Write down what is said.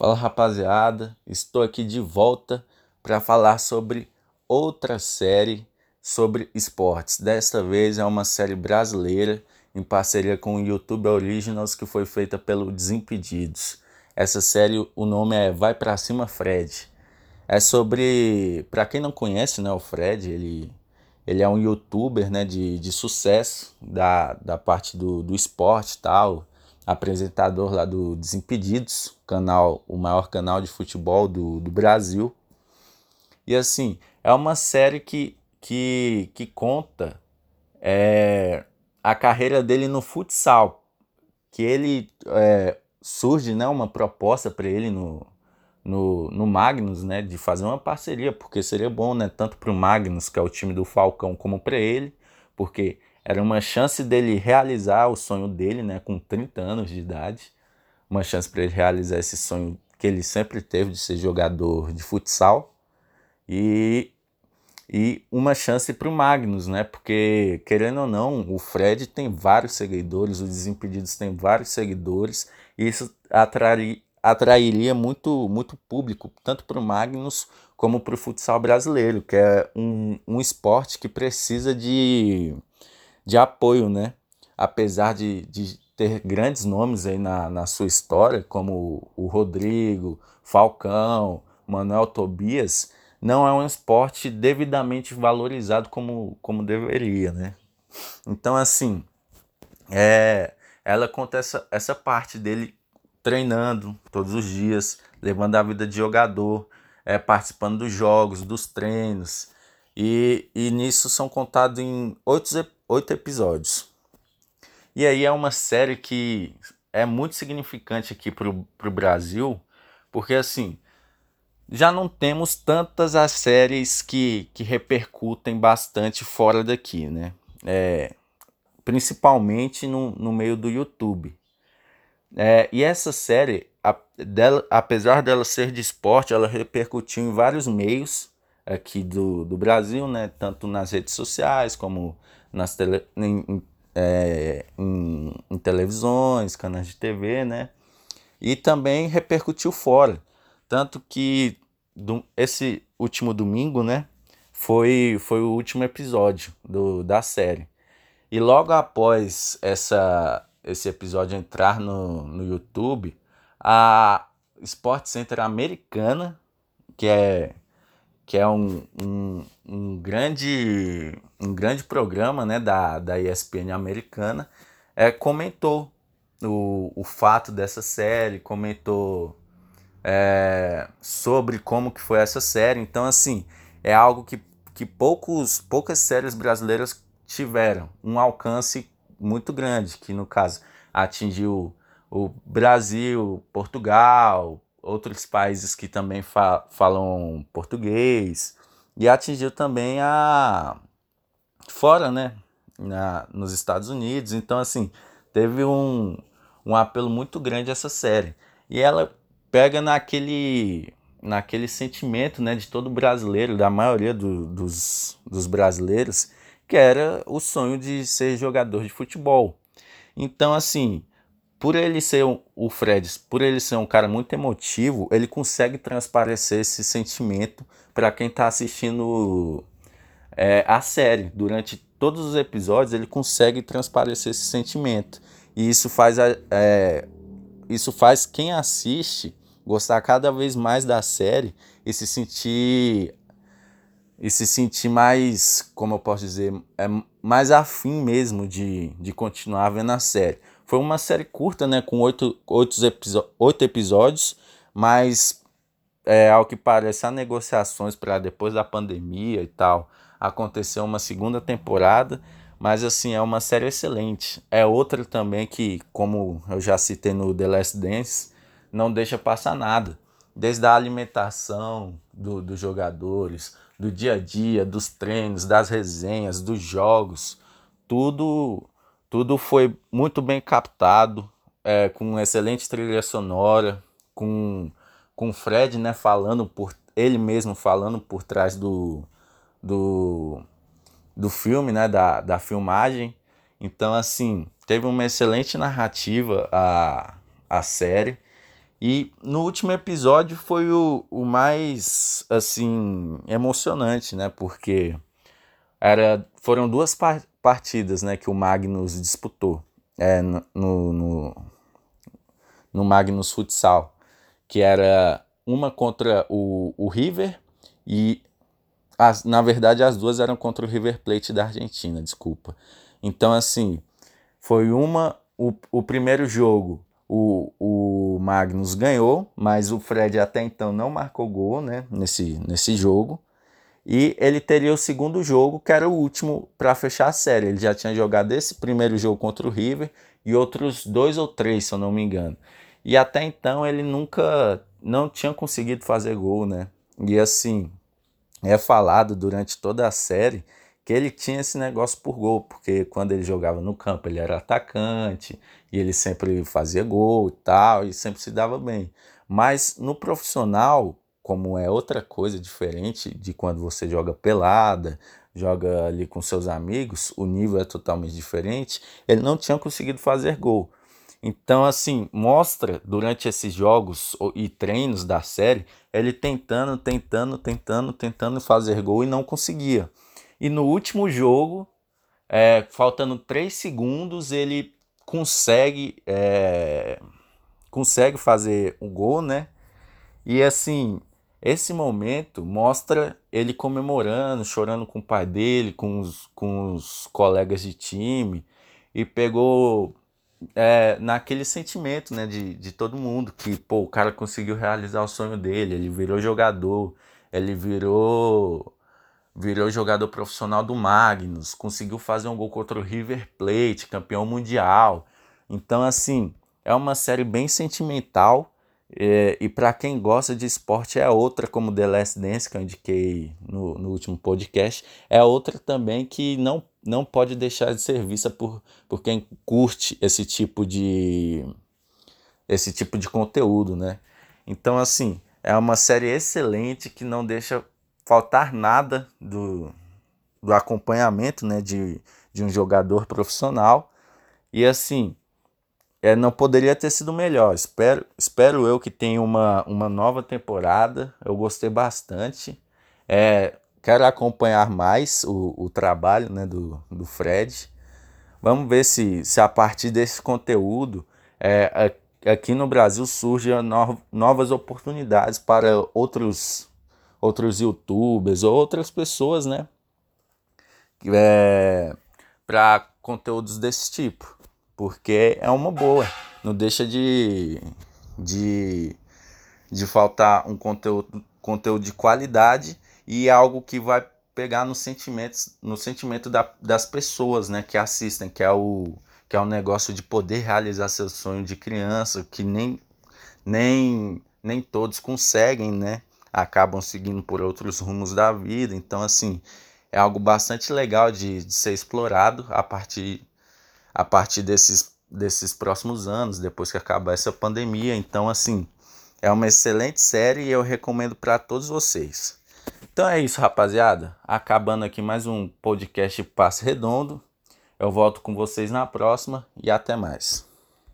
Fala rapaziada, estou aqui de volta para falar sobre outra série sobre esportes. Desta vez é uma série brasileira em parceria com o YouTube Originals que foi feita pelo Desimpedidos. Essa série, o nome é Vai Pra Cima Fred. É sobre, para quem não conhece, né, o Fred, ele, ele é um youtuber né, de, de sucesso da, da parte do, do esporte tal apresentador lá do Desimpedidos, canal, o maior canal de futebol do, do Brasil. E assim, é uma série que, que, que conta é, a carreira dele no futsal. Que ele é, surge né, uma proposta para ele no, no, no Magnus, né, de fazer uma parceria, porque seria bom, né, tanto para o Magnus, que é o time do Falcão, como para ele, porque era uma chance dele realizar o sonho dele, né, com 30 anos de idade. Uma chance para ele realizar esse sonho que ele sempre teve de ser jogador de futsal. E, e uma chance para o Magnus, né? Porque, querendo ou não, o Fred tem vários seguidores, os Desimpedidos tem vários seguidores, e isso atrairia, atrairia muito, muito público, tanto para o Magnus como para o futsal brasileiro, que é um, um esporte que precisa de de apoio, né? Apesar de, de ter grandes nomes aí na, na sua história, como o Rodrigo, Falcão, Manuel Tobias, não é um esporte devidamente valorizado como, como deveria, né? Então, assim, é, ela conta essa, essa parte dele treinando todos os dias, levando a vida de jogador, é, participando dos jogos, dos treinos. E, e nisso são contados em oito, oito episódios. E aí é uma série que é muito significante aqui para o Brasil, porque assim, já não temos tantas as séries que, que repercutem bastante fora daqui, né? É, principalmente no, no meio do YouTube. É, e essa série, a, dela, apesar dela ser de esporte, ela repercutiu em vários meios aqui do, do Brasil, né? Tanto nas redes sociais como nas tele, em, é, em, em televisões, canais de TV, né? E também repercutiu fora. Tanto que do, esse último domingo, né? Foi, foi o último episódio do, da série. E logo após essa, esse episódio entrar no, no YouTube, a Sport Center americana, que é que é um, um, um, grande, um grande programa né, da, da ESPN americana, é, comentou o, o fato dessa série, comentou é, sobre como que foi essa série. Então, assim, é algo que, que poucos, poucas séries brasileiras tiveram um alcance muito grande, que no caso atingiu o Brasil, Portugal, outros países que também fa falam português e atingiu também a fora, né, na, nos Estados Unidos. Então assim teve um, um apelo muito grande essa série e ela pega naquele naquele sentimento, né, de todo brasileiro, da maioria do, dos, dos brasileiros, que era o sonho de ser jogador de futebol. Então assim por ele ser um, o Fred, por ele ser um cara muito emotivo, ele consegue transparecer esse sentimento para quem está assistindo é, a série. Durante todos os episódios, ele consegue transparecer esse sentimento. E isso faz, é, isso faz quem assiste gostar cada vez mais da série e se sentir e se sentir mais, como eu posso dizer, é mais afim mesmo de, de continuar vendo a série. Foi uma série curta, né? Com oito, oito, oito episódios, mas é, ao que parece, há negociações para depois da pandemia e tal acontecer uma segunda temporada. Mas assim, é uma série excelente. É outra também que, como eu já citei no The Last Dance, não deixa passar nada. Desde a alimentação do, dos jogadores, do dia a dia, dos treinos, das resenhas, dos jogos, tudo tudo foi muito bem captado, é, com excelente trilha sonora, com com Fred, né, falando por ele mesmo falando por trás do do, do filme, né, da, da filmagem. Então, assim, teve uma excelente narrativa a, a série E no último episódio foi o, o mais, assim, emocionante, né? Porque era, foram duas partidas né, que o Magnus disputou é, no, no, no Magnus Futsal, que era uma contra o, o River e, as, na verdade, as duas eram contra o River Plate da Argentina, desculpa. Então, assim, foi uma, o, o primeiro jogo o, o Magnus ganhou, mas o Fred até então não marcou gol né, nesse, nesse jogo. E ele teria o segundo jogo, que era o último para fechar a série. Ele já tinha jogado esse primeiro jogo contra o River e outros dois ou três, se eu não me engano. E até então ele nunca não tinha conseguido fazer gol, né? E assim, é falado durante toda a série que ele tinha esse negócio por gol, porque quando ele jogava no campo ele era atacante e ele sempre fazia gol e tal, e sempre se dava bem. Mas no profissional, como é outra coisa diferente de quando você joga pelada, joga ali com seus amigos, o nível é totalmente diferente, ele não tinha conseguido fazer gol. Então, assim, mostra durante esses jogos e treinos da série, ele tentando, tentando, tentando, tentando fazer gol e não conseguia. E no último jogo, é, faltando 3 segundos, ele consegue, é, consegue fazer o um gol, né? E assim, esse momento mostra ele comemorando, chorando com o pai dele, com os, com os colegas de time, e pegou é, naquele sentimento né, de, de todo mundo que pô, o cara conseguiu realizar o sonho dele, ele virou jogador, ele virou virou jogador profissional do Magnus, conseguiu fazer um gol contra o River Plate, campeão mundial. Então, assim, é uma série bem sentimental. É, e para quem gosta de esporte é outra, como The Last Dance, que eu indiquei no, no último podcast, é outra também que não, não pode deixar de ser vista por, por quem curte esse tipo de esse tipo de conteúdo, né? Então, assim, é uma série excelente que não deixa faltar nada do, do acompanhamento né, de, de um jogador profissional. E assim, é, não poderia ter sido melhor. Espero, espero eu que tenha uma, uma nova temporada. Eu gostei bastante. É, quero acompanhar mais o, o trabalho né, do, do Fred. Vamos ver se, se a partir desse conteúdo é, aqui no Brasil surgem novas oportunidades para outros outros youtubers ou outras pessoas, né? É, para conteúdos desse tipo, porque é uma boa, não deixa de, de, de faltar um conteúdo, conteúdo de qualidade e é algo que vai pegar no sentimento, no sentimento da, das pessoas né, que assistem, que é, o, que é o negócio de poder realizar seu sonho de criança, que nem, nem, nem todos conseguem, né? acabam seguindo por outros rumos da vida. Então, assim, é algo bastante legal de, de ser explorado a partir, a partir desses, desses próximos anos, depois que acabar essa pandemia. Então, assim, é uma excelente série e eu recomendo para todos vocês. Então é isso, rapaziada. Acabando aqui mais um podcast Passe Redondo. Eu volto com vocês na próxima e até mais.